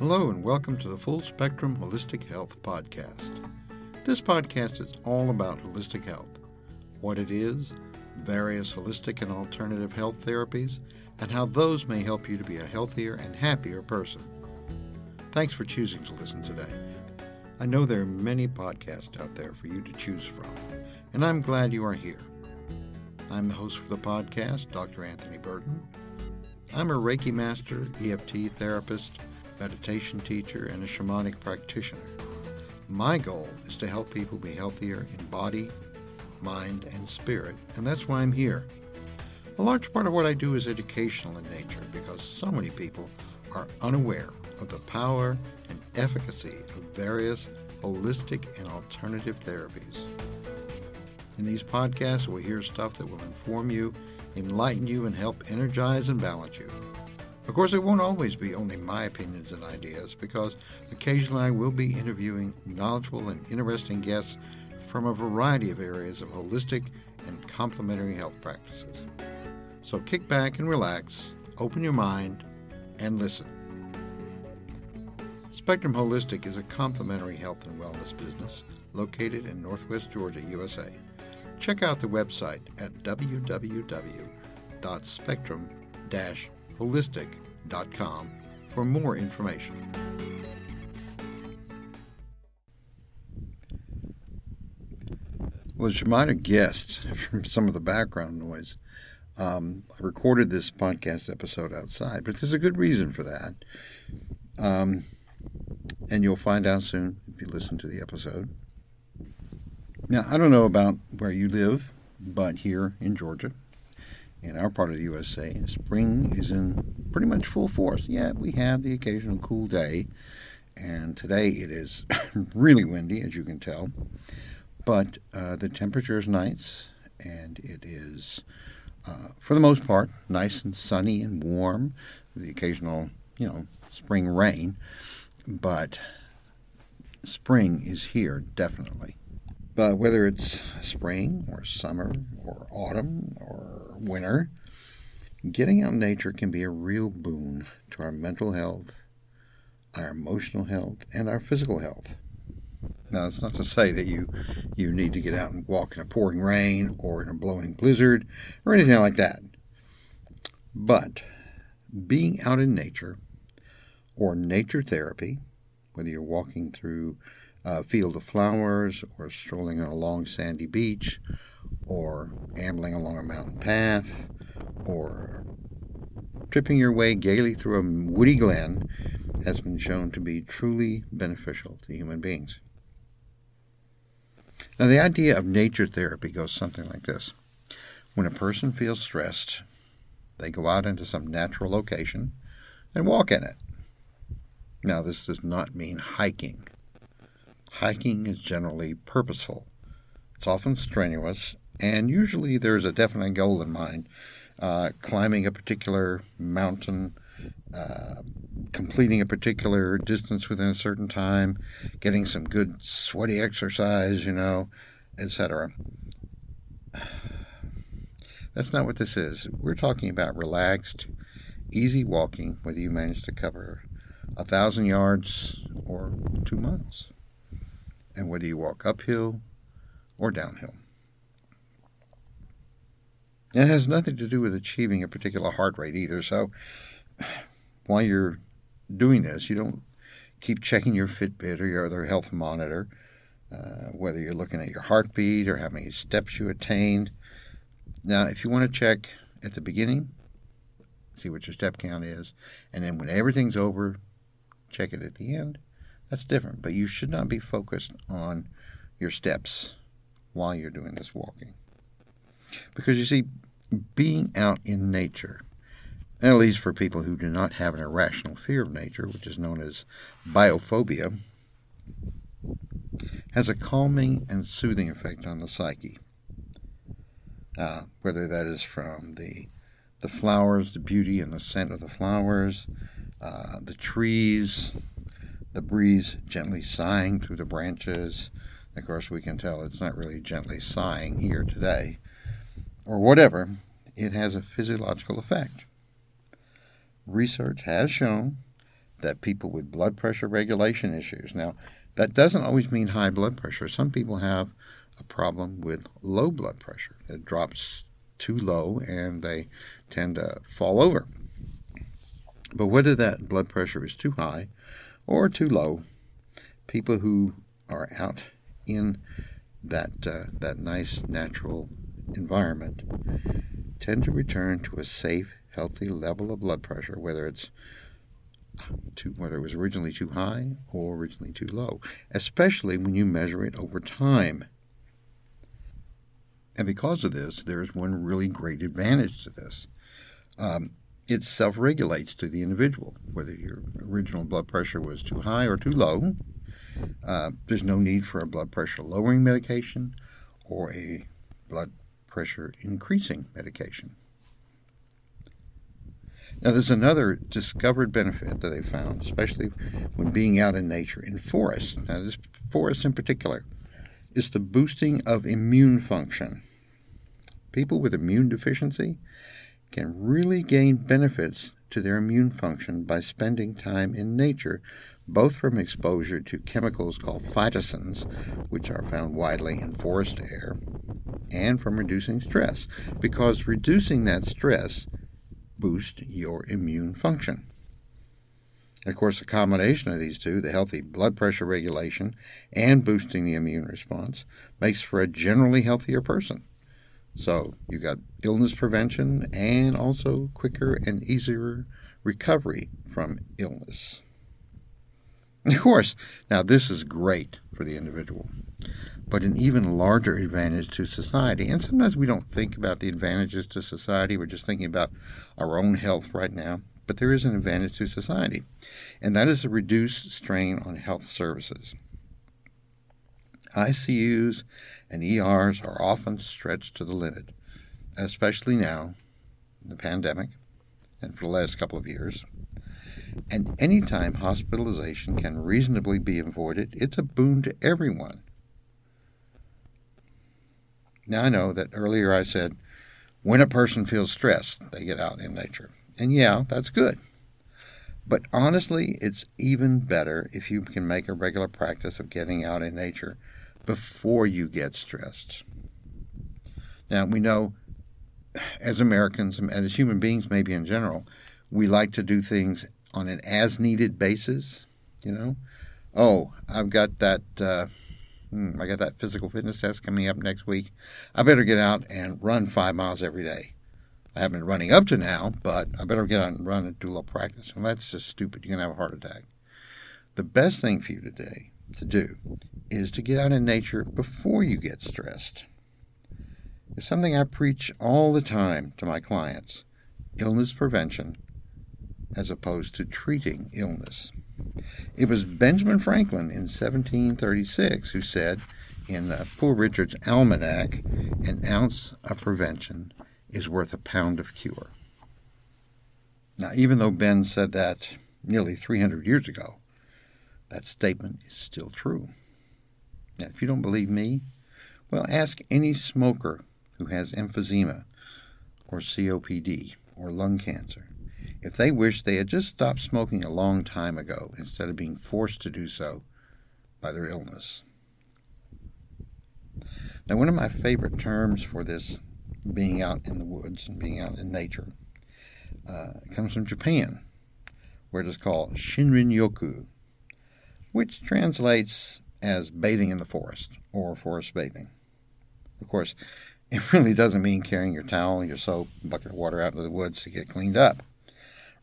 Hello, and welcome to the Full Spectrum Holistic Health Podcast. This podcast is all about holistic health what it is, various holistic and alternative health therapies, and how those may help you to be a healthier and happier person. Thanks for choosing to listen today. I know there are many podcasts out there for you to choose from, and I'm glad you are here. I'm the host for the podcast, Dr. Anthony Burton. I'm a Reiki master, EFT therapist, meditation teacher, and a shamanic practitioner. My goal is to help people be healthier in body, mind, and spirit, and that's why I'm here. A large part of what I do is educational in nature because so many people are unaware of the power and efficacy of various holistic and alternative therapies. In these podcasts, we'll hear stuff that will inform you, enlighten you, and help energize and balance you. Of course, it won't always be only my opinions and ideas because occasionally I will be interviewing knowledgeable and interesting guests from a variety of areas of holistic and complementary health practices. So kick back and relax, open your mind, and listen. Spectrum Holistic is a complementary health and wellness business located in Northwest Georgia, USA. Check out the website at www.spectrum-holistic.com for more information. Well, as you might have guessed from some of the background noise, um, I recorded this podcast episode outside, but there's a good reason for that. Um, and you'll find out soon if you listen to the episode. Now, I don't know about where you live, but here in Georgia, in our part of the USA, spring is in pretty much full force. Yeah, we have the occasional cool day, and today it is really windy, as you can tell. But uh, the temperature is nice, and it is, uh, for the most part, nice and sunny and warm. The occasional, you know, spring rain, but spring is here definitely. But whether it's spring or summer or autumn or winter, getting out in nature can be a real boon to our mental health, our emotional health, and our physical health. Now, it's not to say that you you need to get out and walk in a pouring rain or in a blowing blizzard or anything like that. But being out in nature or nature therapy, whether you're walking through a field of flowers or strolling on a long sandy beach or ambling along a mountain path or tripping your way gaily through a woody glen has been shown to be truly beneficial to human beings. Now, the idea of nature therapy goes something like this When a person feels stressed, they go out into some natural location and walk in it. Now, this does not mean hiking. Hiking is generally purposeful, it's often strenuous, and usually there's a definite goal in mind. Uh, climbing a particular mountain, uh, completing a particular distance within a certain time, getting some good sweaty exercise, you know, etc. That's not what this is. We're talking about relaxed, easy walking, whether you manage to cover a thousand yards or two miles, and whether you walk uphill or downhill. it has nothing to do with achieving a particular heart rate either. So while you're doing this, you don't keep checking your Fitbit or your other health monitor, uh, whether you're looking at your heartbeat or how many steps you attained. Now, if you want to check at the beginning, see what your step count is, and then when everything's over, check it at the end. That's different, but you should not be focused on your steps while you're doing this walking. Because you see, being out in nature at least for people who do not have an irrational fear of nature, which is known as biophobia, has a calming and soothing effect on the psyche. Uh, whether that is from the the flowers, the beauty and the scent of the flowers, uh, the trees, the breeze gently sighing through the branches. Of course, we can tell it's not really gently sighing here today, or whatever. It has a physiological effect research has shown that people with blood pressure regulation issues. Now, that doesn't always mean high blood pressure. Some people have a problem with low blood pressure. It drops too low and they tend to fall over. But whether that blood pressure is too high or too low, people who are out in that uh, that nice natural environment tend to return to a safe, healthy level of blood pressure, whether it's too, whether it was originally too high or originally too low, especially when you measure it over time. And because of this, there's one really great advantage to this. Um, it self regulates to the individual, whether your original blood pressure was too high or too low. Uh, there's no need for a blood pressure lowering medication or a blood pressure increasing medication. Now, there's another discovered benefit that they found, especially when being out in nature, in forests. Now, this forest in particular is the boosting of immune function. People with immune deficiency can really gain benefits to their immune function by spending time in nature, both from exposure to chemicals called phytoncides, which are found widely in forest air, and from reducing stress, because reducing that stress boosts your immune function. Of course, a combination of these two, the healthy blood pressure regulation and boosting the immune response, makes for a generally healthier person. So you got illness prevention and also quicker and easier recovery from illness. Of course, now this is great for the individual, but an even larger advantage to society. And sometimes we don't think about the advantages to society, we're just thinking about our own health right now. But there is an advantage to society, and that is a reduced strain on health services. ICUs and ERs are often stretched to the limit, especially now, the pandemic, and for the last couple of years. And any time hospitalization can reasonably be avoided, it's a boon to everyone. Now, I know that earlier I said when a person feels stressed, they get out in nature. And yeah, that's good. But honestly, it's even better if you can make a regular practice of getting out in nature before you get stressed. Now, we know as Americans and as human beings, maybe in general, we like to do things on an as needed basis. You know, oh, I've got that. Uh, hmm, I got that physical fitness test coming up next week. I better get out and run five miles every day. I haven't been running up to now, but I better get out and run and do a little practice. And that's just stupid. You're gonna have a heart attack. The best thing for you today to do is to get out in nature before you get stressed. It's something I preach all the time to my clients illness prevention as opposed to treating illness. It was Benjamin Franklin in 1736 who said in uh, Poor Richard's Almanac, an ounce of prevention is worth a pound of cure. Now, even though Ben said that nearly 300 years ago, that statement is still true. Now, if you don't believe me, well, ask any smoker who has emphysema or COPD or lung cancer if they wish they had just stopped smoking a long time ago instead of being forced to do so by their illness. Now, one of my favorite terms for this being out in the woods and being out in nature uh, comes from Japan, where it is called Shinrin Yoku, which translates as bathing in the forest or forest bathing. Of course, it really doesn't mean carrying your towel, your soap, bucket of water out into the woods to get cleaned up.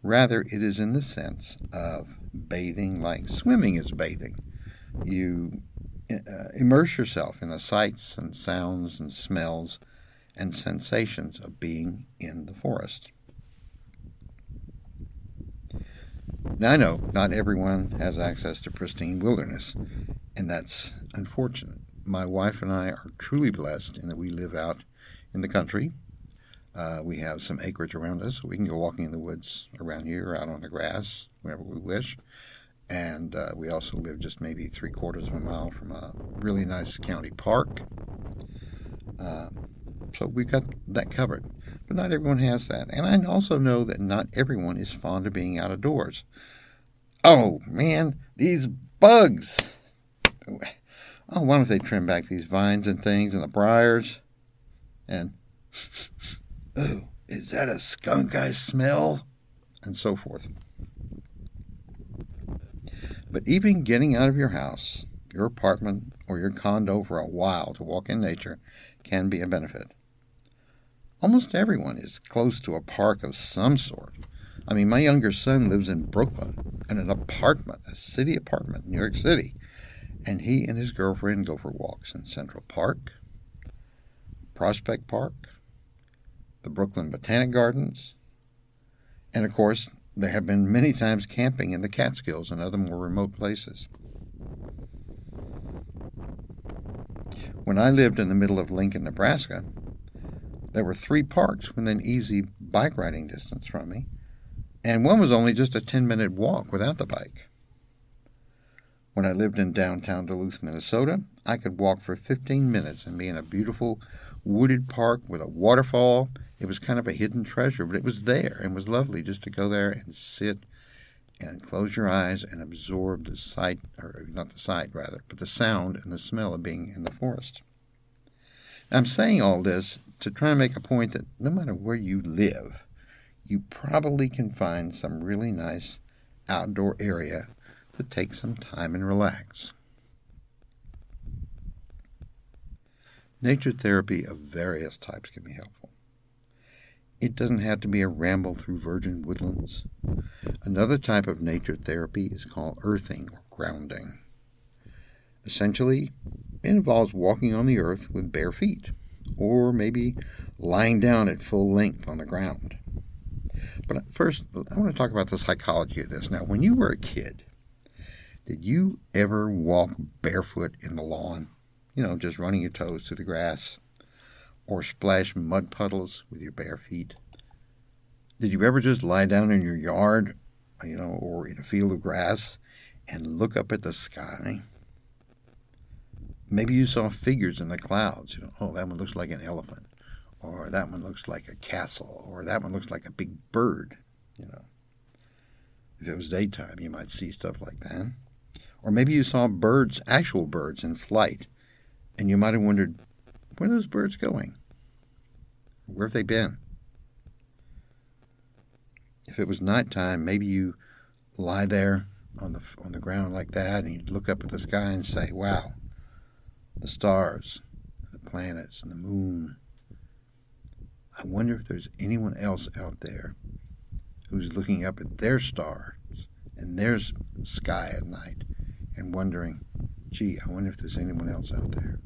Rather, it is in the sense of bathing like swimming is bathing. You uh, immerse yourself in the sights and sounds and smells and sensations of being in the forest. Now, I know not everyone has access to pristine wilderness, and that's unfortunate. My wife and I are truly blessed in that we live out in the country. Uh, we have some acreage around us. So we can go walking in the woods around here, out on the grass, whenever we wish. And uh, we also live just maybe three quarters of a mile from a really nice county park. Uh, so we've got that covered. But not everyone has that. And I also know that not everyone is fond of being out of doors. Oh, man, these bugs. Oh, why don't they trim back these vines and things and the briars? And, oh, is that a skunk I smell? And so forth. But even getting out of your house, your apartment, or your condo for a while to walk in nature can be a benefit. Almost everyone is close to a park of some sort. I mean, my younger son lives in Brooklyn in an apartment, a city apartment in New York City, and he and his girlfriend go for walks in Central Park, Prospect Park, the Brooklyn Botanic Gardens, and of course, they have been many times camping in the Catskills and other more remote places. When I lived in the middle of Lincoln, Nebraska, there were three parks within easy bike riding distance from me, and one was only just a 10 minute walk without the bike. When I lived in downtown Duluth, Minnesota, I could walk for 15 minutes and be in a beautiful wooded park with a waterfall. It was kind of a hidden treasure, but it was there and was lovely just to go there and sit and close your eyes and absorb the sight, or not the sight rather, but the sound and the smell of being in the forest. Now, I'm saying all this to try and make a point that no matter where you live, you probably can find some really nice outdoor area to take some time and relax. Nature therapy of various types can be helpful. It doesn't have to be a ramble through virgin woodlands. Another type of nature therapy is called earthing or grounding. Essentially, it involves walking on the earth with bare feet, or maybe lying down at full length on the ground. But first, I want to talk about the psychology of this. Now, when you were a kid, did you ever walk barefoot in the lawn? You know, just running your toes through the grass? Or splash mud puddles with your bare feet? Did you ever just lie down in your yard, you know, or in a field of grass and look up at the sky? Maybe you saw figures in the clouds. You know, oh, that one looks like an elephant, or that one looks like a castle, or that one looks like a big bird. You know, if it was daytime, you might see stuff like that. Or maybe you saw birds, actual birds in flight, and you might have wondered, where are those birds going? Where have they been? If it was nighttime, maybe you lie there on the on the ground like that, and you look up at the sky and say, "Wow, the stars, the planets, and the moon. I wonder if there's anyone else out there who's looking up at their stars and their sky at night and wondering, gee, I wonder if there's anyone else out there.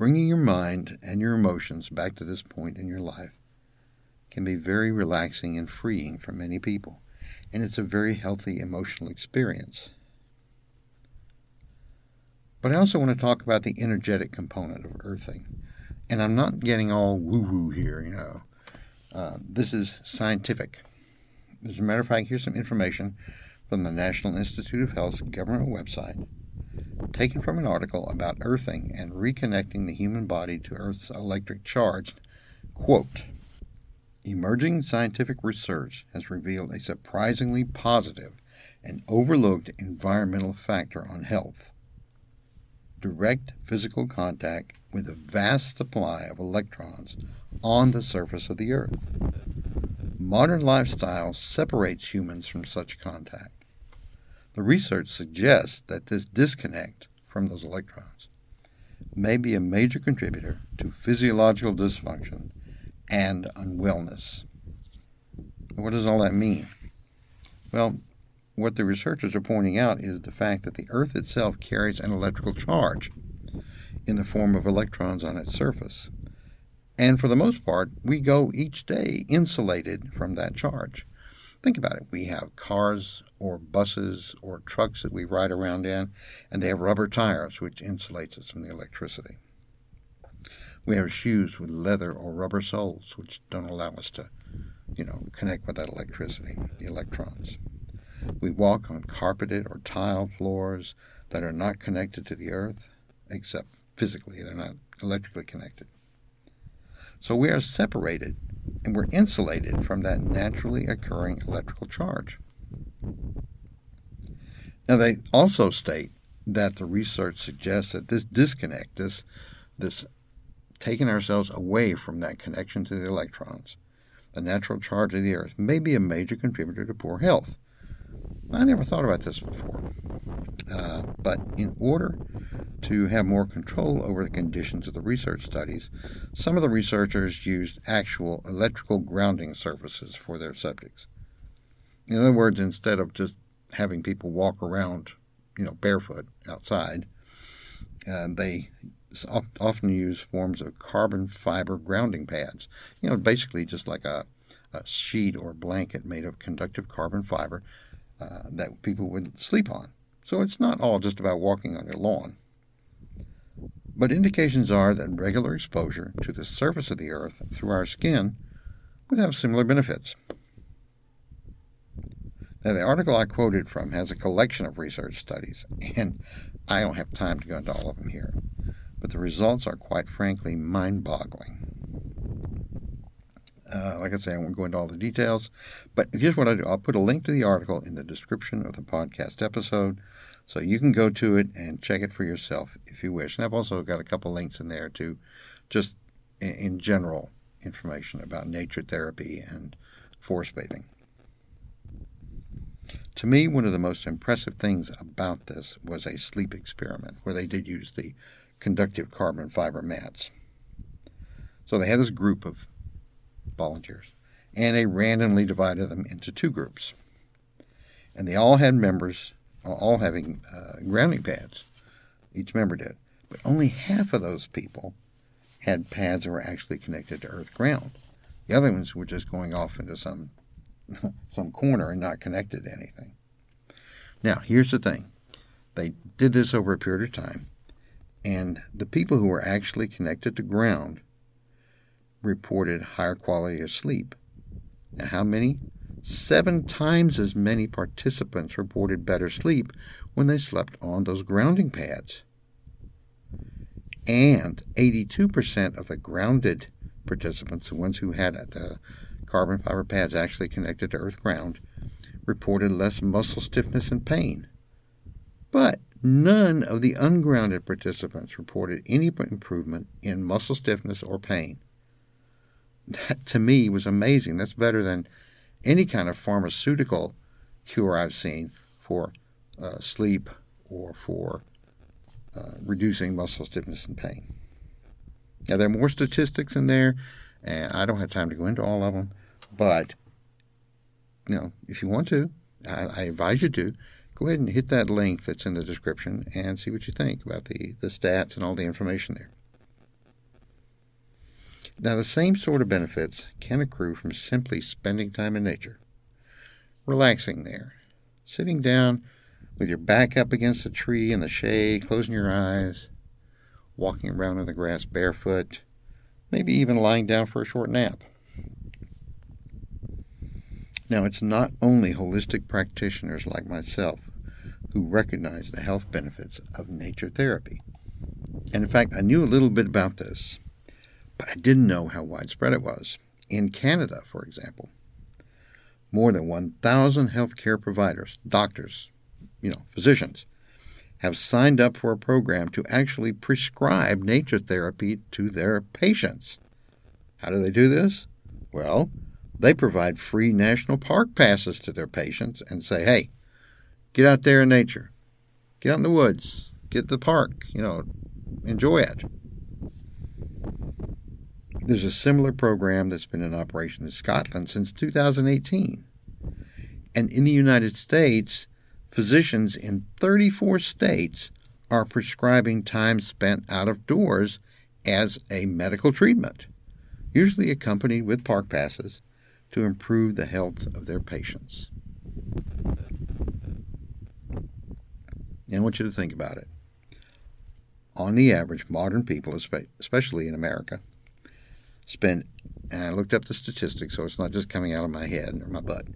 Bringing your mind and your emotions back to this point in your life can be very relaxing and freeing for many people, and it's a very healthy emotional experience. But I also want to talk about the energetic component of earthing. And I'm not getting all woo woo here, you know. Uh, this is scientific. As a matter of fact, here's some information from the National Institute of Health's government website, taken from an article about earthing and reconnecting the human body to Earth's electric charge. Quote Emerging scientific research has revealed a surprisingly positive and overlooked environmental factor on health. Direct physical contact with a vast supply of electrons on the surface of the Earth. Modern lifestyle separates humans from such contact. The research suggests that this disconnect from those electrons may be a major contributor to physiological dysfunction and unwellness. What does all that mean? Well, what the researchers are pointing out is the fact that the Earth itself carries an electrical charge in the form of electrons on its surface. And for the most part, we go each day insulated from that charge. Think about it. We have cars or buses or trucks that we ride around in, and they have rubber tires, which insulates us from the electricity. We have shoes with leather or rubber soles, which don't allow us to, you know, connect with that electricity, the electrons. We walk on carpeted or tiled floors that are not connected to the earth, except physically, they're not electrically connected. So we are separated and we're insulated from that naturally occurring electrical charge. Now, they also state that the research suggests that this disconnect, this, this taking ourselves away from that connection to the electrons, the natural charge of the Earth, may be a major contributor to poor health. I never thought about this before. Uh, but in order to have more control over the conditions of the research studies, some of the researchers used actual electrical grounding surfaces for their subjects. In other words, instead of just having people walk around, you know, barefoot outside, uh, they often use forms of carbon fiber grounding pads. You know, basically just like a, a sheet or blanket made of conductive carbon fiber uh, that people would sleep on. So it's not all just about walking on your lawn. But indications are that regular exposure to the surface of the earth through our skin would have similar benefits. Now, the article I quoted from has a collection of research studies, and I don't have time to go into all of them here, but the results are quite frankly mind boggling. Uh, like I say, I won't go into all the details, but here's what I do I'll put a link to the article in the description of the podcast episode so you can go to it and check it for yourself if you wish. And I've also got a couple links in there to just in general information about nature therapy and forest bathing. To me, one of the most impressive things about this was a sleep experiment where they did use the conductive carbon fiber mats. So they had this group of volunteers, and they randomly divided them into two groups. And they all had members, all having uh, grounding pads. Each member did. But only half of those people had pads that were actually connected to earth ground. The other ones were just going off into some some corner and not connected to anything. Now, here's the thing. They did this over a period of time, and the people who were actually connected to ground reported higher quality of sleep. Now, how many? Seven times as many participants reported better sleep when they slept on those grounding pads. And 82% of the grounded participants, the ones who had the carbon fiber pads actually connected to earth ground, reported less muscle stiffness and pain. But none of the ungrounded participants reported any improvement in muscle stiffness or pain that to me was amazing. That's better than any kind of pharmaceutical cure I've seen for uh, sleep or for uh, reducing muscle stiffness and pain. Now, there are more statistics in there, and I don't have time to go into all of them, but you know, if you want to, I, I advise you to go ahead and hit that link that's in the description and see what you think about the, the stats and all the information there. Now, the same sort of benefits can accrue from simply spending time in nature. Relaxing there, sitting down with your back up against a tree in the shade, closing your eyes, walking around in the grass barefoot, maybe even lying down for a short nap. Now, it's not only holistic practitioners like myself who recognize the health benefits of nature therapy. And in fact, I knew a little bit about this but I didn't know how widespread it was. In Canada, for example, more than 1,000 healthcare providers, doctors, you know, physicians, have signed up for a program to actually prescribe nature therapy to their patients. How do they do this? Well, they provide free national park passes to their patients and say, hey, get out there in nature, get out in the woods, get the park, you know, enjoy it. There's a similar program that's been in operation in Scotland since 2018. And in the United States, physicians in 34 states are prescribing time spent out of doors as a medical treatment, usually accompanied with park passes to improve the health of their patients. And I want you to think about it. On the average, modern people, especially in America, spend, and I looked up the statistics, so it's not just coming out of my head or my butt.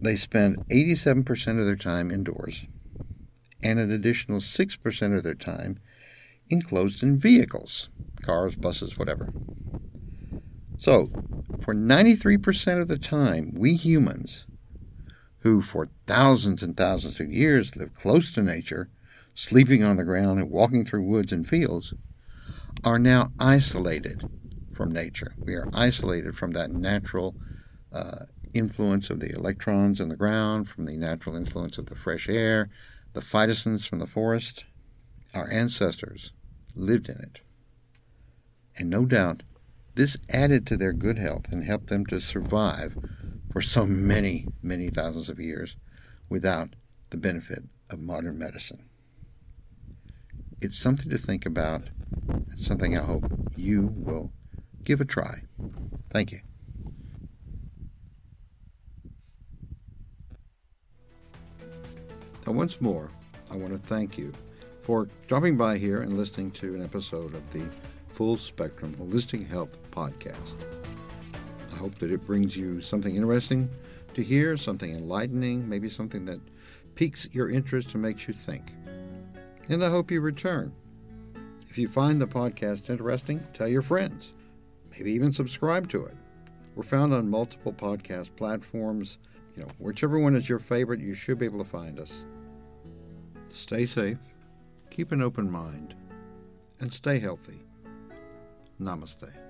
They spend 87% of their time indoors and an additional 6% of their time enclosed in vehicles cars, buses, whatever. So, for 93% of the time, we humans, who for thousands and thousands of years lived close to nature, sleeping on the ground and walking through woods and fields, are now isolated from nature. We are isolated from that natural uh, influence of the electrons in the ground, from the natural influence of the fresh air, the phytoncides from the forest. Our ancestors lived in it. And no doubt, this added to their good health and helped them to survive for so many, many thousands of years without the benefit of modern medicine. It's something to think about. It's something I hope you will give a try. Thank you. Now, once more, I want to thank you for dropping by here and listening to an episode of the Full Spectrum Holistic Health Podcast. I hope that it brings you something interesting to hear, something enlightening, maybe something that piques your interest and makes you think. And I hope you return. If you find the podcast interesting, tell your friends. Maybe even subscribe to it. We're found on multiple podcast platforms. You know, whichever one is your favorite, you should be able to find us. Stay safe, keep an open mind, and stay healthy. Namaste.